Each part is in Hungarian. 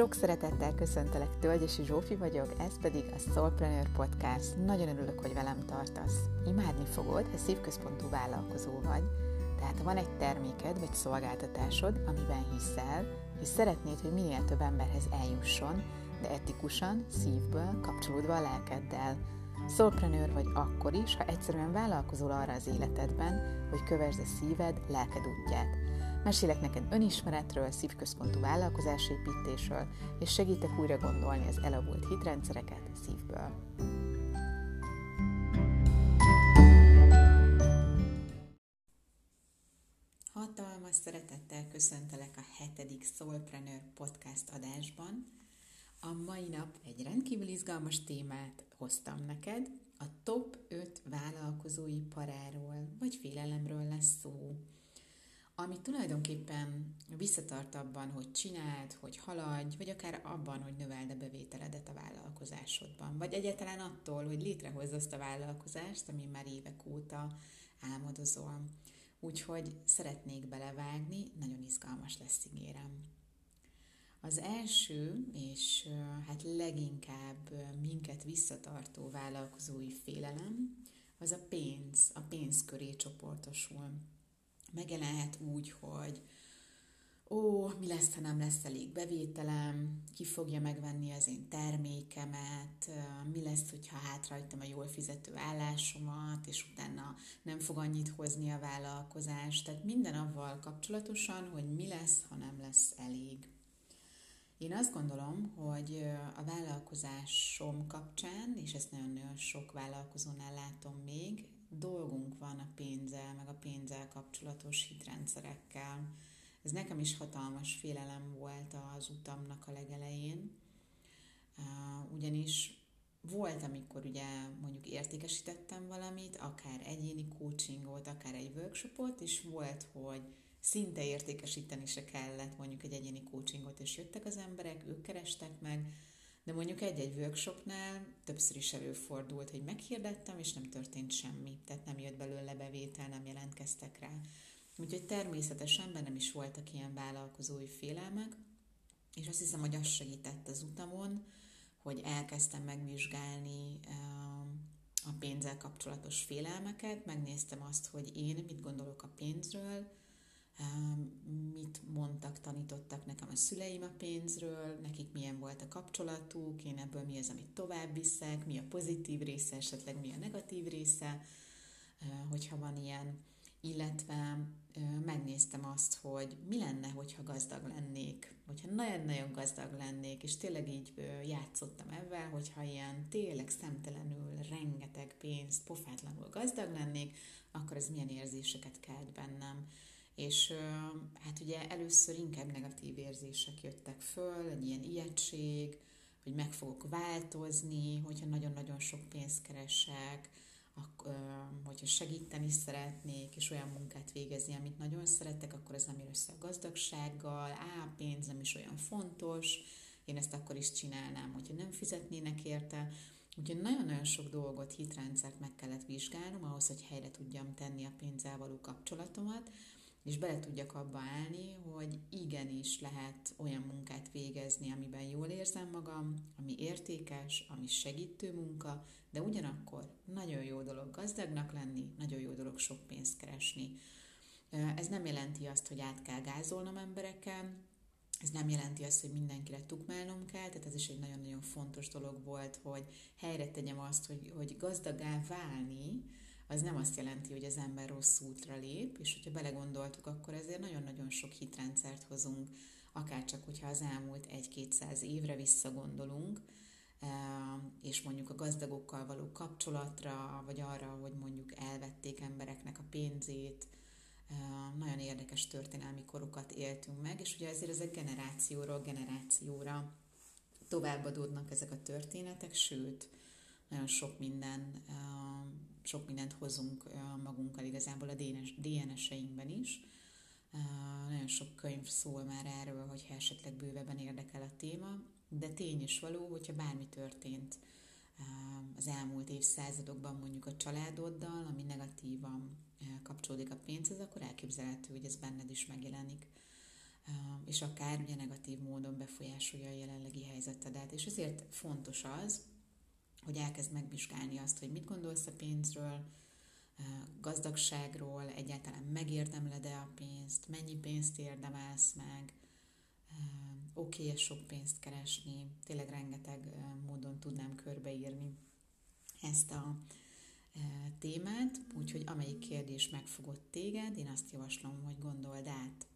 Sok szeretettel köszöntelek, Tölgyesi Zsófi vagyok, ez pedig a Soulpreneur Podcast. Nagyon örülök, hogy velem tartasz. Imádni fogod, ha szívközpontú vállalkozó vagy, tehát ha van egy terméked vagy szolgáltatásod, amiben hiszel, és szeretnéd, hogy minél több emberhez eljusson, de etikusan, szívből, kapcsolódva a lelkeddel. Soulpreneur vagy akkor is, ha egyszerűen vállalkozol arra az életedben, hogy kövesd a szíved, lelked útját. Mesélek neked önismeretről, szívközpontú vállalkozásépítésről, és segítek újra gondolni az elavult hitrendszereket szívből. Hatalmas szeretettel köszöntelek a hetedik Soulpreneur podcast adásban. A mai nap egy rendkívül izgalmas témát hoztam neked, a top 5 vállalkozói paráról vagy félelemről lesz szó ami tulajdonképpen visszatart abban, hogy csináld, hogy haladj, vagy akár abban, hogy növeld a bevételedet a vállalkozásodban. Vagy egyáltalán attól, hogy létrehozz azt a vállalkozást, ami már évek óta álmodozol. Úgyhogy szeretnék belevágni, nagyon izgalmas lesz, ígérem. Az első, és hát leginkább minket visszatartó vállalkozói félelem, az a pénz, a pénz köré csoportosul megjelenhet úgy, hogy ó, mi lesz, ha nem lesz elég bevételem, ki fogja megvenni az én termékemet, mi lesz, hogyha hátrahagytam a jól fizető állásomat, és utána nem fog annyit hozni a vállalkozás. Tehát minden avval kapcsolatosan, hogy mi lesz, ha nem lesz elég. Én azt gondolom, hogy a vállalkozásom kapcsán, és ezt nagyon-nagyon sok vállalkozónál látom még, dolgunk van a pénzzel, meg a pénzzel kapcsolatos hitrendszerekkel. Ez nekem is hatalmas félelem volt az utamnak a legelején, ugyanis volt, amikor ugye mondjuk értékesítettem valamit, akár egyéni coachingot, akár egy workshopot, és volt, hogy szinte értékesíteni se kellett mondjuk egy egyéni coachingot, és jöttek az emberek, ők kerestek meg, de mondjuk egy-egy workshopnál többször is előfordult, hogy meghirdettem, és nem történt semmi, tehát nem jött belőle bevétel, nem jelentkeztek rá. Úgyhogy természetesen bennem is voltak ilyen vállalkozói félelmek, és azt hiszem, hogy az segített az utamon, hogy elkezdtem megvizsgálni a pénzzel kapcsolatos félelmeket, megnéztem azt, hogy én mit gondolok a pénzről, mit mondtak, tanítottak nekem a szüleim a pénzről, nekik milyen volt a kapcsolatuk, én ebből mi az, amit tovább viszek, mi a pozitív része, esetleg mi a negatív része, hogyha van ilyen, illetve megnéztem azt, hogy mi lenne, hogyha gazdag lennék, hogyha nagyon-nagyon gazdag lennék, és tényleg így játszottam ebben, hogyha ilyen tényleg szemtelenül rengeteg pénzt, pofátlanul gazdag lennék, akkor ez milyen érzéseket kelt bennem és hát ugye először inkább negatív érzések jöttek föl, egy ilyen ijegység, hogy meg fogok változni, hogyha nagyon-nagyon sok pénzt keresek, hogyha segíteni szeretnék, és olyan munkát végezni, amit nagyon szeretek, akkor ez nem ér össze a gazdagsággal, á, pénz nem is olyan fontos, én ezt akkor is csinálnám, hogyha nem fizetnének érte. Úgyhogy nagyon-nagyon sok dolgot, hitrendszert meg kellett vizsgálnom ahhoz, hogy helyre tudjam tenni a pénzzel való kapcsolatomat, és bele tudjak abba állni, hogy igenis lehet olyan munkát végezni, amiben jól érzem magam, ami értékes, ami segítő munka, de ugyanakkor nagyon jó dolog gazdagnak lenni, nagyon jó dolog sok pénzt keresni. Ez nem jelenti azt, hogy át kell gázolnom embereken, ez nem jelenti azt, hogy mindenkire tukmálnom kell, tehát ez is egy nagyon-nagyon fontos dolog volt, hogy helyre tegyem azt, hogy, hogy gazdagá válni, az nem azt jelenti, hogy az ember rossz útra lép, és hogyha belegondoltuk, akkor ezért nagyon-nagyon sok hitrendszert hozunk, akárcsak, hogyha az elmúlt egy-kétszáz évre visszagondolunk, és mondjuk a gazdagokkal való kapcsolatra, vagy arra, hogy mondjuk elvették embereknek a pénzét, nagyon érdekes történelmi korokat éltünk meg, és ugye ezért ezek generációról generációra továbbadódnak ezek a történetek, sőt, nagyon sok minden sok mindent hozunk magunkkal igazából a DNS-einkben is. Nagyon sok könyv szól már erről, hogyha esetleg bővebben érdekel a téma, de tény is való, hogyha bármi történt az elmúlt évszázadokban mondjuk a családoddal, ami negatívan kapcsolódik a pénzhez, akkor elképzelhető, hogy ez benned is megjelenik. és akár ugye negatív módon befolyásolja a jelenlegi helyzetedet. És ezért fontos az, hogy elkezd megvizsgálni azt, hogy mit gondolsz a pénzről, gazdagságról, egyáltalán megérdemled-e a pénzt, mennyi pénzt érdemelsz meg, oké okay sok pénzt keresni, tényleg rengeteg módon tudnám körbeírni ezt a témát, úgyhogy amelyik kérdés megfogott téged, én azt javaslom, hogy gondold át,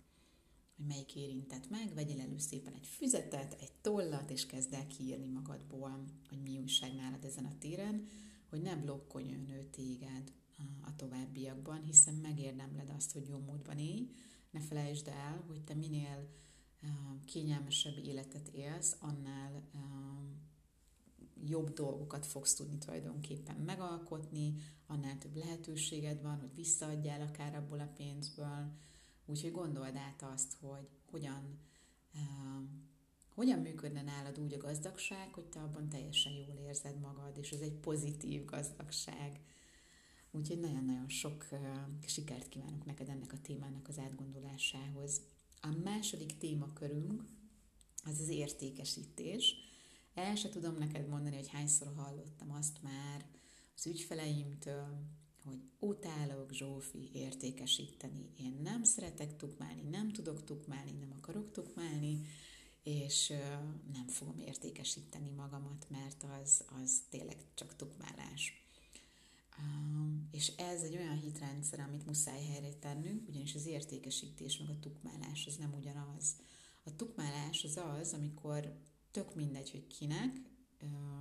hogy melyik érintett meg, vegyél elő szépen egy füzetet, egy tollat, és kezd el kiírni magadból, hogy mi újság nálad ezen a téren, hogy ne blokkoljon ő téged a továbbiakban, hiszen megérdemled azt, hogy jó módban élj. Ne felejtsd el, hogy te minél kényelmesebb életet élsz, annál jobb dolgokat fogsz tudni tulajdonképpen megalkotni, annál több lehetőséged van, hogy visszaadjál akár abból a pénzből. Úgyhogy gondold át azt, hogy hogyan, uh, hogyan működne nálad úgy a gazdagság, hogy te abban teljesen jól érzed magad, és ez egy pozitív gazdagság. Úgyhogy nagyon-nagyon sok uh, sikert kívánok neked ennek a témának az átgondolásához. A második témakörünk az az értékesítés. El se tudom neked mondani, hogy hányszor hallottam azt már az ügyfeleimtől, hogy utálok Zsófi értékesíteni. Én nem szeretek tukmálni, nem tudok tukmálni, nem akarok tukmálni, és nem fogom értékesíteni magamat, mert az, az tényleg csak tukmálás. És ez egy olyan hitrendszer, amit muszáj helyre tennünk, ugyanis az értékesítés meg a tukmálás az nem ugyanaz. A tukmálás az az, amikor tök mindegy, hogy kinek,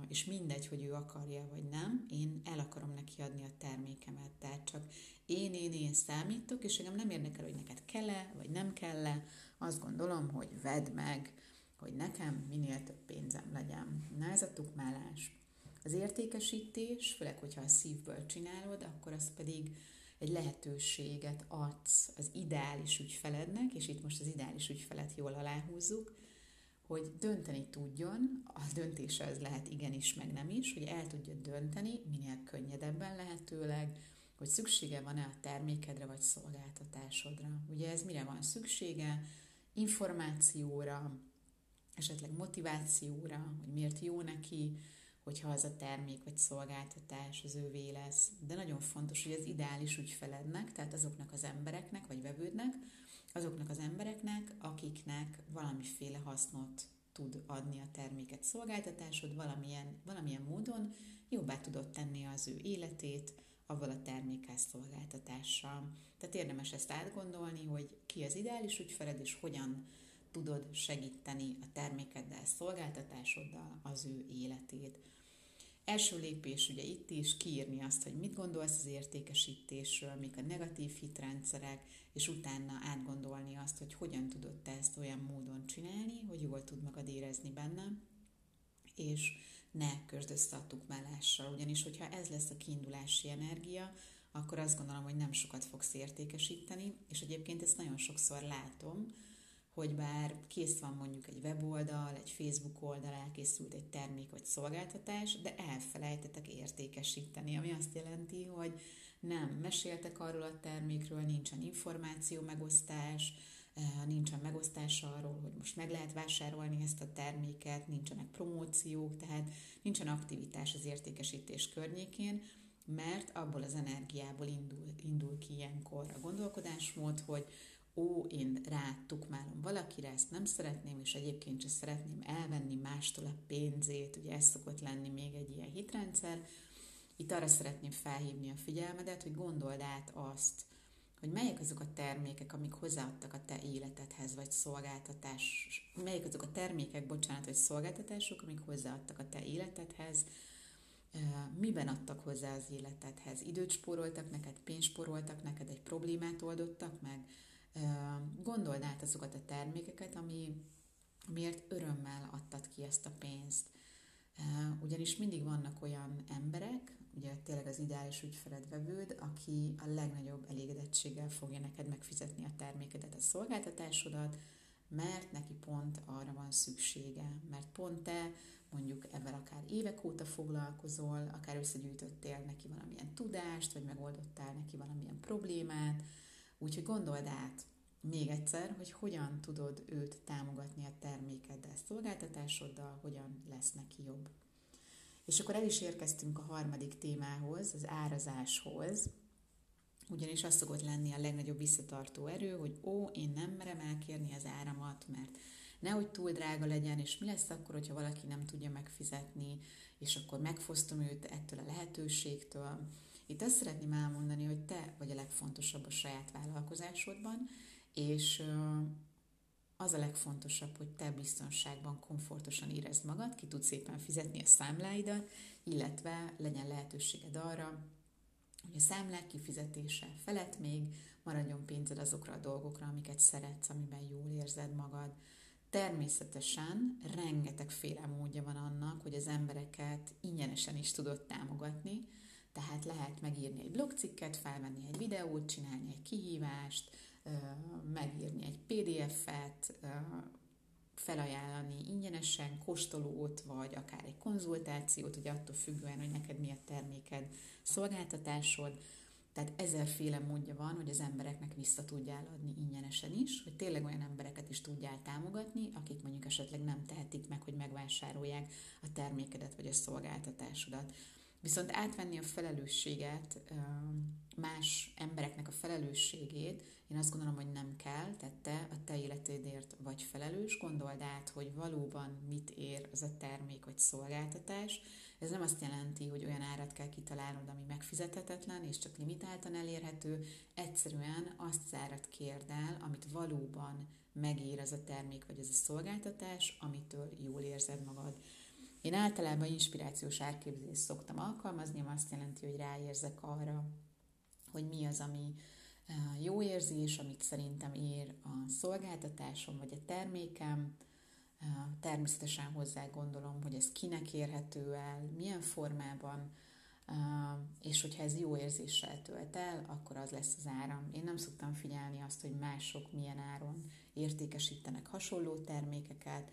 és mindegy, hogy ő akarja vagy nem, én el akarom neki adni a termékemet. Tehát csak én, én, én számítok, és engem nem érdekel, hogy neked kell-e, vagy nem kell-e. Azt gondolom, hogy vedd meg, hogy nekem minél több pénzem legyen. Na ez a tukmálás. Az értékesítés, főleg, hogyha a szívből csinálod, akkor az pedig egy lehetőséget adsz az ideális ügyfelednek, és itt most az ideális ügyfelet jól aláhúzzuk, hogy dönteni tudjon, a döntése az lehet igenis, meg nem is, hogy el tudja dönteni, minél könnyedebben lehetőleg, hogy szüksége van-e a termékedre vagy szolgáltatásodra. Ugye ez mire van szüksége? Információra, esetleg motivációra, hogy miért jó neki, hogyha az a termék vagy szolgáltatás az ővé lesz. De nagyon fontos, hogy az ideális ügyfelednek, tehát azoknak az embereknek vagy vevődnek, azoknak az embereknek, akiknek valamiféle hasznot tud adni a terméket, szolgáltatásod, valamilyen, valamilyen módon jobbá tudod tenni az ő életét, avval a termékkel, szolgáltatással. Tehát érdemes ezt átgondolni, hogy ki az ideális ügyfeled, és hogyan tudod segíteni a termékeddel, szolgáltatásoddal az ő életét. Első lépés ugye itt is kiírni azt, hogy mit gondolsz az értékesítésről, mik a negatív hitrendszerek, és utána átgondolni azt, hogy hogyan tudod te ezt olyan módon csinálni, hogy jól tud magad érezni benne, és ne közd össze a tukmálással, ugyanis hogyha ez lesz a kiindulási energia, akkor azt gondolom, hogy nem sokat fogsz értékesíteni, és egyébként ezt nagyon sokszor látom, hogy bár kész van mondjuk egy weboldal, egy Facebook oldal, elkészült egy termék vagy szolgáltatás, de elfelejtetek értékesíteni, ami azt jelenti, hogy nem meséltek arról a termékről, nincsen információ megosztás, eh, nincsen megosztás arról, hogy most meg lehet vásárolni ezt a terméket, nincsenek promóciók, tehát nincsen aktivitás az értékesítés környékén, mert abból az energiából indul, indul ki ilyenkor a gondolkodásmód, hogy ó, én rá tukmálom valakire, ezt nem szeretném, és egyébként sem szeretném elvenni mástól a pénzét, ugye ez szokott lenni még egy ilyen hitrendszer. Itt arra szeretném felhívni a figyelmedet, hogy gondold át azt, hogy melyek azok a termékek, amik hozzáadtak a te életedhez, vagy szolgáltatás, melyek azok a termékek, bocsánat, vagy szolgáltatások, amik hozzáadtak a te életedhez, miben adtak hozzá az életedhez. Időt spóroltak neked, pénzt spóroltak neked, egy problémát oldottak meg, Gondold át azokat a termékeket, ami, miért örömmel adtad ki ezt a pénzt. Ugyanis mindig vannak olyan emberek, ugye tényleg az ideális ügyfeled vevőd, aki a legnagyobb elégedettséggel fogja neked megfizetni a termékedet, a szolgáltatásodat, mert neki pont arra van szüksége, mert pont te mondjuk ebben akár évek óta foglalkozol, akár összegyűjtöttél neki valamilyen tudást, vagy megoldottál neki valamilyen problémát, Úgyhogy gondold át, még egyszer, hogy hogyan tudod őt támogatni a termékeddel, szolgáltatásoddal, hogyan lesz neki jobb. És akkor el is érkeztünk a harmadik témához, az árazáshoz, ugyanis az szokott lenni a legnagyobb visszatartó erő, hogy ó, én nem merem elkérni az áramat, mert nehogy túl drága legyen, és mi lesz akkor, hogyha valaki nem tudja megfizetni, és akkor megfosztom őt ettől a lehetőségtől. Itt azt szeretném elmondani, hogy te vagy a legfontosabb a saját vállalkozásodban, és az a legfontosabb, hogy te biztonságban, komfortosan érezd magad, ki tudsz szépen fizetni a számláidat, illetve legyen lehetőséged arra, hogy a számlák kifizetése felett még maradjon pénzed azokra a dolgokra, amiket szeretsz, amiben jól érzed magad. Természetesen rengetegféle módja van annak, hogy az embereket ingyenesen is tudod támogatni, tehát lehet megírni egy blogcikket, felvenni egy videót, csinálni egy kihívást, megírni egy PDF-et, felajánlani ingyenesen kóstolót, vagy akár egy konzultációt, ugye attól függően, hogy neked mi a terméked, szolgáltatásod. Tehát ezerféle módja van, hogy az embereknek vissza tudjál adni ingyenesen is, hogy tényleg olyan embereket is tudjál támogatni, akik mondjuk esetleg nem tehetik meg, hogy megvásárolják a termékedet vagy a szolgáltatásodat. Viszont átvenni a felelősséget, más embereknek a felelősségét, én azt gondolom, hogy nem kell, tehát te a te életédért vagy felelős, gondold át, hogy valóban mit ér az a termék vagy szolgáltatás. Ez nem azt jelenti, hogy olyan árat kell kitalálnod, ami megfizethetetlen és csak limitáltan elérhető. Egyszerűen azt az árat kérd el, amit valóban megér az a termék vagy ez a szolgáltatás, amitől jól érzed magad. Én általában inspirációs árképzést szoktam alkalmazni, ami azt jelenti, hogy ráérzek arra, hogy mi az, ami jó érzés, amit szerintem ér a szolgáltatásom vagy a termékem. Természetesen hozzá gondolom, hogy ez kinek érhető el, milyen formában, és hogyha ez jó érzéssel tölt el, akkor az lesz az áram. Én nem szoktam figyelni azt, hogy mások milyen áron értékesítenek hasonló termékeket,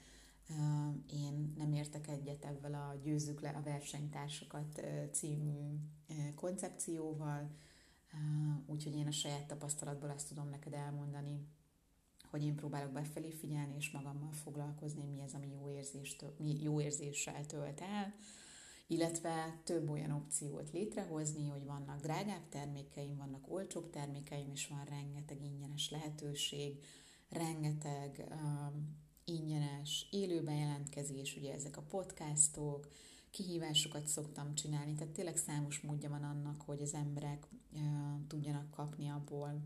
én nem értek egyet ebben a Győzzük le a versenytársakat című koncepcióval, úgyhogy én a saját tapasztalatból azt tudom neked elmondani, hogy én próbálok befelé figyelni, és magammal foglalkozni, mi az, ami jó, érzést, mi jó érzéssel tölt el, illetve több olyan opciót létrehozni, hogy vannak drágább termékeim, vannak olcsóbb termékeim, és van rengeteg ingyenes lehetőség, rengeteg um, ingyenes élőbejelentkezés, ugye ezek a podcastok, kihívásokat szoktam csinálni, tehát tényleg számos módja van annak, hogy az emberek uh, tudjanak kapni abból,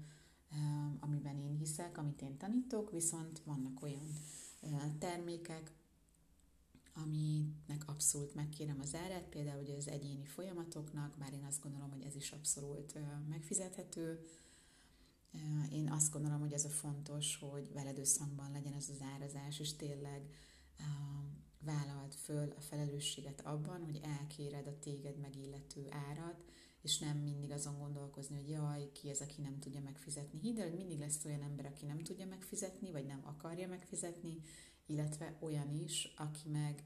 uh, amiben én hiszek, amit én tanítok, viszont vannak olyan uh, termékek, aminek abszolút megkérem az árát, például ugye az egyéni folyamatoknak, bár én azt gondolom, hogy ez is abszolút megfizethető, én azt gondolom, hogy ez a fontos, hogy veled összhangban legyen ez az árazás, és tényleg vállalt föl a felelősséget abban, hogy elkéred a téged megillető árat, és nem mindig azon gondolkozni, hogy jaj, ki az, aki nem tudja megfizetni. Hidd el, hogy mindig lesz olyan ember, aki nem tudja megfizetni, vagy nem akarja megfizetni, illetve olyan is, aki meg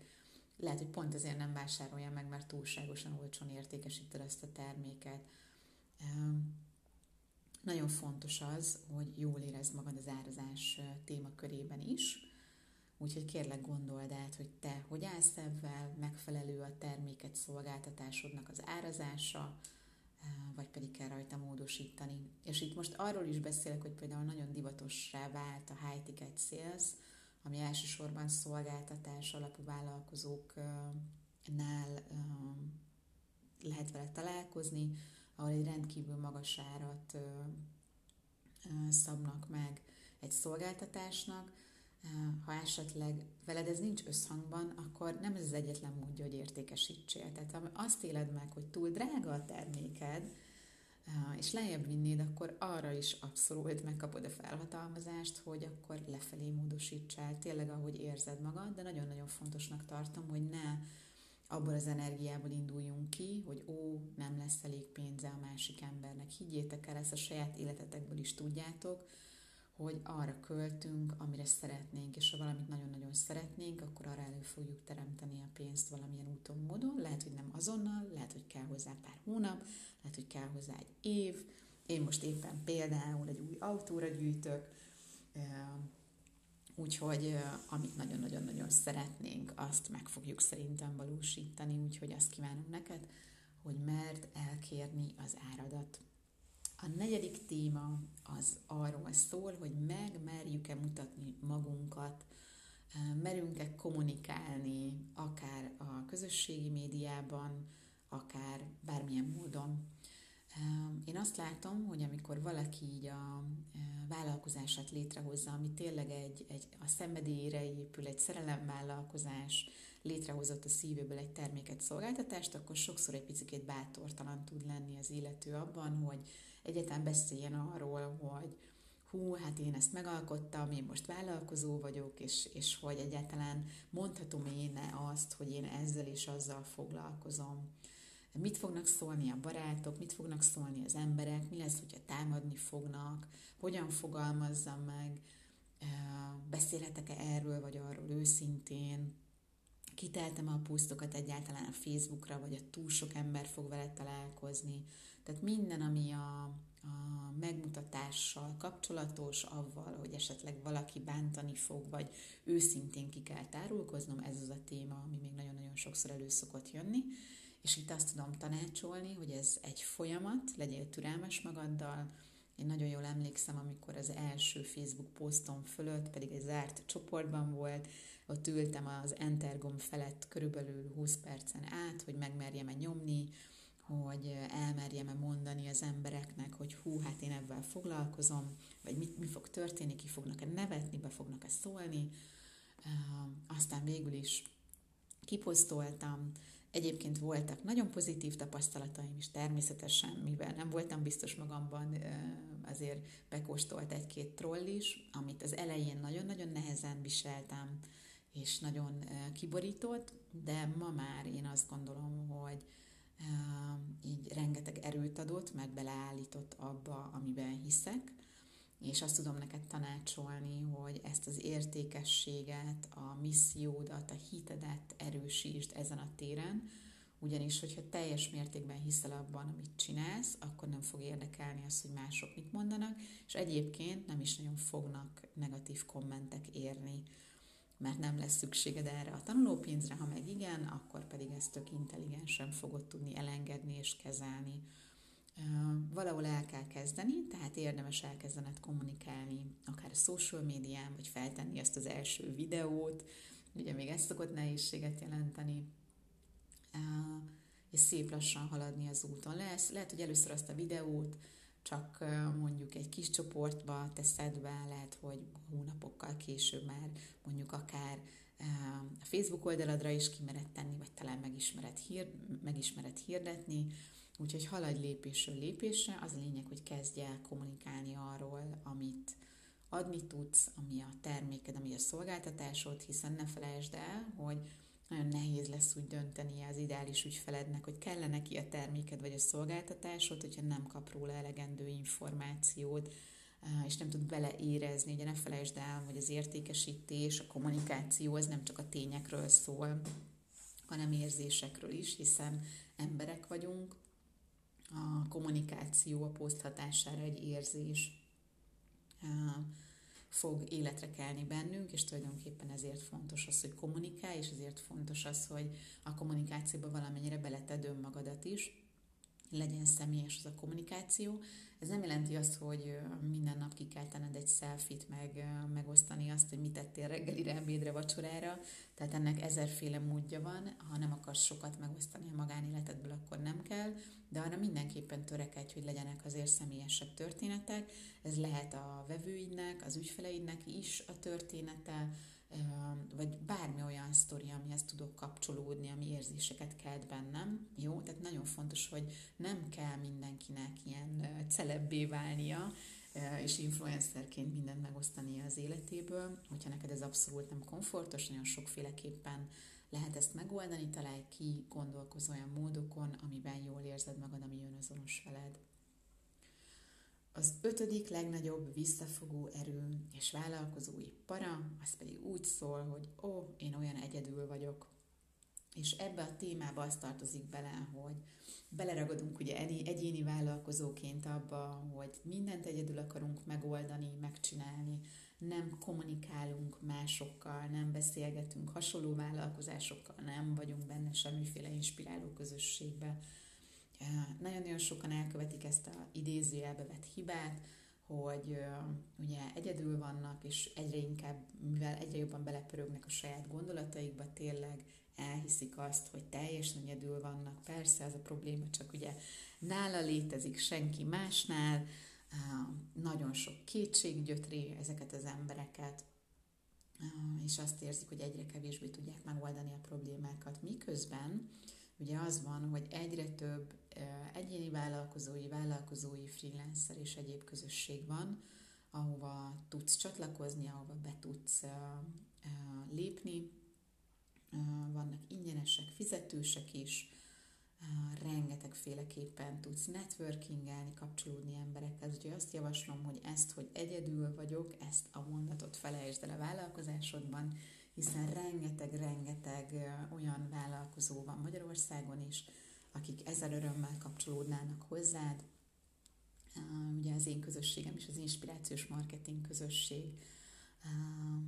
lehet, hogy pont ezért nem vásárolja meg, mert túlságosan olcsón értékesíted ezt a terméket. Nagyon fontos az, hogy jól érezd magad az árazás témakörében is, úgyhogy kérlek gondold át, hogy te hogy állsz ebben, megfelelő a terméket szolgáltatásodnak az árazása, vagy pedig kell rajta módosítani. És itt most arról is beszélek, hogy például nagyon divatossá vált a high ticket sales, ami elsősorban szolgáltatás alapú vállalkozóknál lehet vele találkozni, ahol egy rendkívül magas árat szabnak meg egy szolgáltatásnak, ha esetleg veled ez nincs összhangban, akkor nem ez az egyetlen módja, hogy értékesítsél. Tehát ha azt éled meg, hogy túl drága a terméked, és lejjebb vinnéd, akkor arra is abszolút megkapod a felhatalmazást, hogy akkor lefelé módosítsál, tényleg ahogy érzed magad, de nagyon-nagyon fontosnak tartom, hogy ne abból az energiából induljunk ki, hogy ó, nem lesz elég pénze a másik embernek. Higgyétek el, ezt a saját életetekből is tudjátok, hogy arra költünk, amire szeretnénk, és ha valamit nagyon-nagyon szeretnénk, akkor arra elő fogjuk teremteni a pénzt valamilyen úton, módon. Lehet, hogy nem azonnal, lehet, hogy kell hozzá pár hónap, lehet, hogy kell hozzá egy év. Én most éppen például egy új autóra gyűjtök, Úgyhogy amit nagyon-nagyon-nagyon szeretnénk, azt meg fogjuk szerintem valósítani, úgyhogy azt kívánom neked, hogy merd elkérni az áradat. A negyedik téma az arról szól, hogy megmerjük-e mutatni magunkat, merünk-e kommunikálni, akár a közösségi médiában, akár bármilyen módon. Én azt látom, hogy amikor valaki így a vállalkozását létrehozza, ami tényleg egy, egy a szenvedélyre épül, egy szerelemvállalkozás, létrehozott a szívéből egy terméket, szolgáltatást, akkor sokszor egy picit bátortalan tud lenni az illető abban, hogy egyáltalán beszéljen arról, hogy hú, hát én ezt megalkottam, én most vállalkozó vagyok, és, és hogy egyáltalán mondhatom én azt, hogy én ezzel és azzal foglalkozom mit fognak szólni a barátok, mit fognak szólni az emberek, mi lesz, hogyha támadni fognak, hogyan fogalmazzam meg, beszélhetek-e erről vagy arról őszintén, kiteltem a pusztokat egyáltalán a Facebookra, vagy a túl sok ember fog vele találkozni. Tehát minden, ami a, a megmutatással kapcsolatos, avval, hogy esetleg valaki bántani fog, vagy őszintén ki kell tárulkoznom, ez az a téma, ami még nagyon-nagyon sokszor elő szokott jönni. És itt azt tudom tanácsolni, hogy ez egy folyamat, legyél türelmes magaddal. Én nagyon jól emlékszem, amikor az első Facebook posztom fölött, pedig egy zárt csoportban volt, ott ültem az Entergom felett körülbelül 20 percen át, hogy megmerjem-e nyomni, hogy elmerjem-e mondani az embereknek, hogy hú, hát én ebben foglalkozom, vagy mit, mi fog történni, ki fognak-e nevetni, be fognak-e szólni. Aztán végül is kiposztoltam, Egyébként voltak nagyon pozitív tapasztalataim is, természetesen, mivel nem voltam biztos magamban, azért bekóstolt egy-két troll is, amit az elején nagyon-nagyon nehezen viseltem, és nagyon kiborított, de ma már én azt gondolom, hogy így rengeteg erőt adott, meg beleállított abba, amiben hiszek, és azt tudom neked tanácsolni, hogy ezt az értékességet, a missziódat, a hitedet erősítsd ezen a téren, ugyanis, hogyha teljes mértékben hiszel abban, amit csinálsz, akkor nem fog érdekelni az, hogy mások mit mondanak, és egyébként nem is nagyon fognak negatív kommentek érni, mert nem lesz szükséged erre a tanulópénzre, ha meg igen, akkor pedig ezt tök intelligensen fogod tudni elengedni és kezelni valahol el kell kezdeni, tehát érdemes elkezdened kommunikálni, akár a social médián, vagy feltenni ezt az első videót, ugye még ez szokott nehézséget jelenteni, és szép lassan haladni az úton. Lesz, lehet, hogy először azt a videót csak mondjuk egy kis csoportba teszed be, lehet, hogy hónapokkal később már mondjuk akár a Facebook oldaladra is kimered tenni, vagy talán megismered, hír, megismered hirdetni, Úgyhogy haladj lépésről lépésre, az a lényeg, hogy kezdj el kommunikálni arról, amit adni tudsz, ami a terméked, ami a szolgáltatásod, hiszen ne felejtsd el, hogy nagyon nehéz lesz úgy dönteni az ideális ügyfelednek, hogy kellene neki a terméked vagy a szolgáltatásod, hogyha nem kap róla elegendő információt, eh, és nem tud beleérezni. Ugye ne felejtsd el, hogy az értékesítés, a kommunikáció az nem csak a tényekről szól, hanem érzésekről is, hiszen emberek vagyunk, a kommunikáció, a poszt hatására egy érzés fog életre kelni bennünk, és tulajdonképpen ezért fontos az, hogy kommunikálj, és ezért fontos az, hogy a kommunikációba valamennyire beleted önmagadat is, legyen személyes az a kommunikáció. Ez nem jelenti azt, hogy minden nap ki kell tenned egy selfit, meg megosztani azt, hogy mit tettél reggelire, ebédre, vacsorára. Tehát ennek ezerféle módja van. Ha nem akarsz sokat megosztani a magánéletedből, akkor nem kell, de arra mindenképpen törekedj, hogy legyenek azért személyesebb történetek. Ez lehet a vevőidnek, az ügyfeleidnek is a története, vagy bármi olyan sztori, amihez tudok kapcsolódni, ami érzéseket kelt bennem. Jó, tehát nagyon fontos, hogy nem kell mindenkinek ilyen celebbé válnia, és influencerként mindent megosztani az életéből. Hogyha neked ez abszolút nem komfortos, nagyon sokféleképpen lehet ezt megoldani, találj ki, gondolkozz olyan módokon, amiben jól érzed magad, ami jön azonos veled. Az ötödik legnagyobb visszafogó erő és vállalkozói para, az pedig úgy szól, hogy ó, én olyan egyedül vagyok. És ebbe a témába az tartozik bele, hogy beleragadunk ugye egyéni vállalkozóként abba, hogy mindent egyedül akarunk megoldani, megcsinálni, nem kommunikálunk másokkal, nem beszélgetünk hasonló vállalkozásokkal, nem vagyunk benne semmiféle inspiráló közösségbe. Nagyon-nagyon sokan elkövetik ezt a idézőjelbe vett hibát, hogy ugye egyedül vannak, és egyre inkább, mivel egyre jobban belepörögnek a saját gondolataikba, tényleg elhiszik azt, hogy teljesen egyedül vannak. Persze ez a probléma csak ugye nála létezik, senki másnál, nagyon sok kétség gyötri ezeket az embereket, és azt érzik, hogy egyre kevésbé tudják megoldani a problémákat. Miközben ugye az van, hogy egyre több egyéni vállalkozói, vállalkozói, freelancer és egyéb közösség van, ahova tudsz csatlakozni, ahova be tudsz lépni. Vannak ingyenesek, fizetősek is, rengetegféleképpen tudsz networkingelni, kapcsolódni emberekhez. Úgyhogy azt javaslom, hogy ezt, hogy egyedül vagyok, ezt a mondatot felejtsd el a vállalkozásodban, hiszen rengeteg-rengeteg olyan vállalkozó van Magyarországon is, akik ezer örömmel kapcsolódnának hozzád. Ugye az én közösségem is az inspirációs marketing közösség,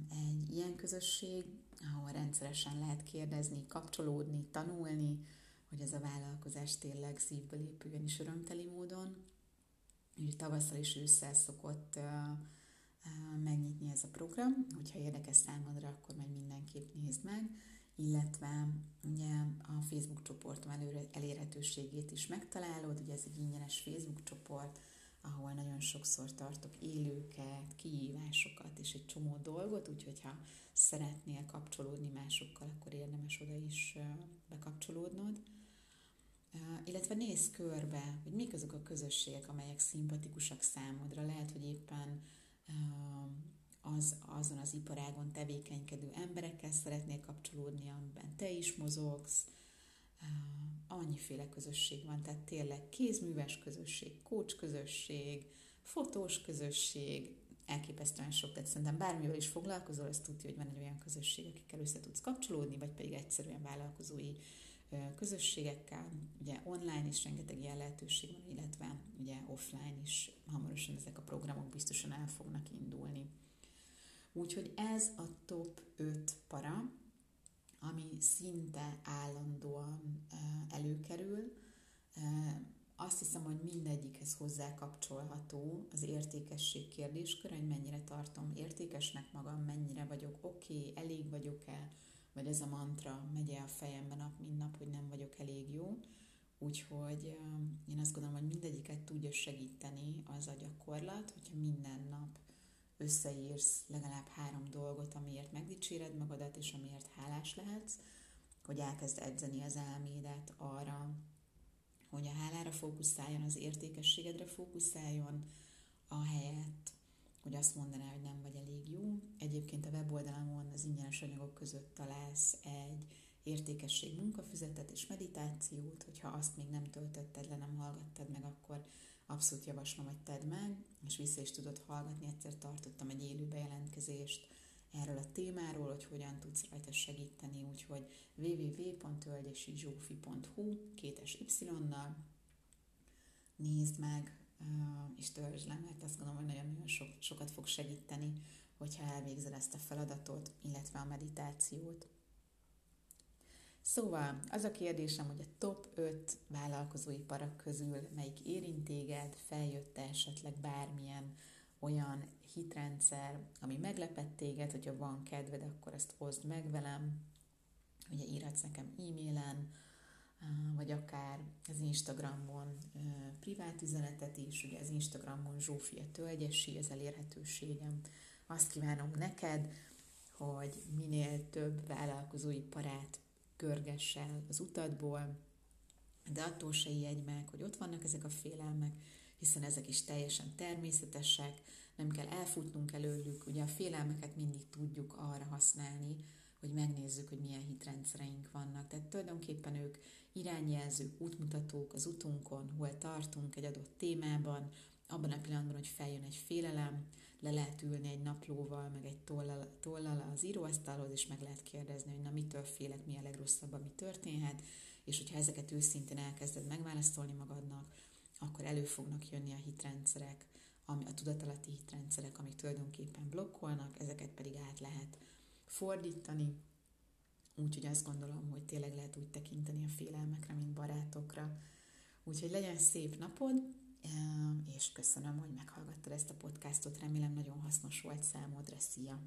egy ilyen közösség, ahol rendszeresen lehet kérdezni, kapcsolódni, tanulni, hogy ez a vállalkozás tényleg szívből épüljön és örömteli módon. Ugye tavasszal és ősszel szokott megnyitni ez a program, hogyha érdekes számodra, akkor majd mindenképp nézd meg, illetve ugye a Facebook csoportom előre, elérhetőségét is megtalálod, ugye ez egy ingyenes Facebook csoport, ahol nagyon sokszor tartok élőket, kihívásokat és egy csomó dolgot, úgyhogy ha szeretnél kapcsolódni másokkal, akkor érdemes oda is bekapcsolódnod. Illetve néz körbe, hogy mik azok a közösségek, amelyek szimpatikusak számodra. Lehet, hogy éppen az, azon az iparágon tevékenykedő emberekkel szeretnél kapcsolódni, amiben te is mozogsz. Annyiféle közösség van, tehát tényleg kézműves közösség, coach közösség, fotós közösség, elképesztően sok, tehát szerintem bármivel is foglalkozol, azt tudja, hogy van egy olyan közösség, akikkel össze tudsz kapcsolódni, vagy pedig egyszerűen vállalkozói közösségekkel, ugye online is rengeteg ilyen lehetőség van, illetve ugye offline is hamarosan ezek a programok biztosan el fognak indulni. Úgyhogy ez a top 5 para, ami szinte állandóan előkerül. Azt hiszem, hogy mindegyikhez hozzá kapcsolható az értékesség kérdéskör, hogy mennyire tartom értékesnek magam, mennyire vagyok oké, okay, elég vagyok-e, vagy ez a mantra megy el a fejemben nap, mint nap, hogy nem vagyok elég jó. Úgyhogy én azt gondolom, hogy mindegyiket tudja segíteni az a gyakorlat, hogyha minden nap összeírsz legalább három dolgot, amiért megdicséred magadat, és amiért hálás lehetsz, hogy elkezd edzeni az elmédet arra, hogy a hálára fókuszáljon, az értékességedre fókuszáljon, ahelyett, hogy azt mondaná, hogy nem vagy elég jó. Egyébként a weboldalamon az ingyenes anyagok között találsz egy értékesség munkafüzetet és meditációt, hogyha azt még nem töltötted le, nem hallgattad meg, akkor abszolút javaslom, hogy tedd meg, és vissza is tudod hallgatni. Egyszer tartottam egy élő bejelentkezést erről a témáról, hogy hogyan tudsz rajta segíteni, úgyhogy www.tölgyesizsófi.hu kétes y-nal nézd meg, és törzs le, mert azt gondolom, sok, sokat fog segíteni, hogyha elvégzel ezt a feladatot, illetve a meditációt. Szóval az a kérdésem, hogy a top 5 vállalkozói parak közül melyik érint téged, feljött esetleg bármilyen olyan hitrendszer, ami meglepett téged, hogyha van kedved, akkor ezt hozd meg velem. Ugye írhatsz nekem e-mailen, vagy akár az Instagramon privát üzenetet is, ugye az Instagramon Zsófia Tölgyesi, az elérhetőségem. Azt kívánom neked, hogy minél több vállalkozói parát görgessel az utadból, de attól se ijedj meg, hogy ott vannak ezek a félelmek, hiszen ezek is teljesen természetesek, nem kell elfutnunk előlük, ugye a félelmeket mindig tudjuk arra használni, hogy megnézzük, hogy milyen hitrendszereink vannak. Tehát tulajdonképpen ők irányjelzők, útmutatók az utunkon, hol tartunk egy adott témában, abban a pillanatban, hogy feljön egy félelem, le lehet ülni egy naplóval, meg egy tollal, tollal az íróasztalhoz, és meg lehet kérdezni, hogy na mitől félek, mi a legrosszabb, ami történhet, és hogyha ezeket őszintén elkezded megválaszolni magadnak, akkor elő fognak jönni a hitrendszerek, ami a tudatalatti hitrendszerek, amik tulajdonképpen blokkolnak, ezeket pedig át lehet fordítani, úgyhogy azt gondolom, hogy tényleg lehet úgy tekinteni a félelmekre, mint barátokra. Úgyhogy legyen szép napod, és köszönöm, hogy meghallgattad ezt a podcastot, remélem nagyon hasznos volt számodra. Szia!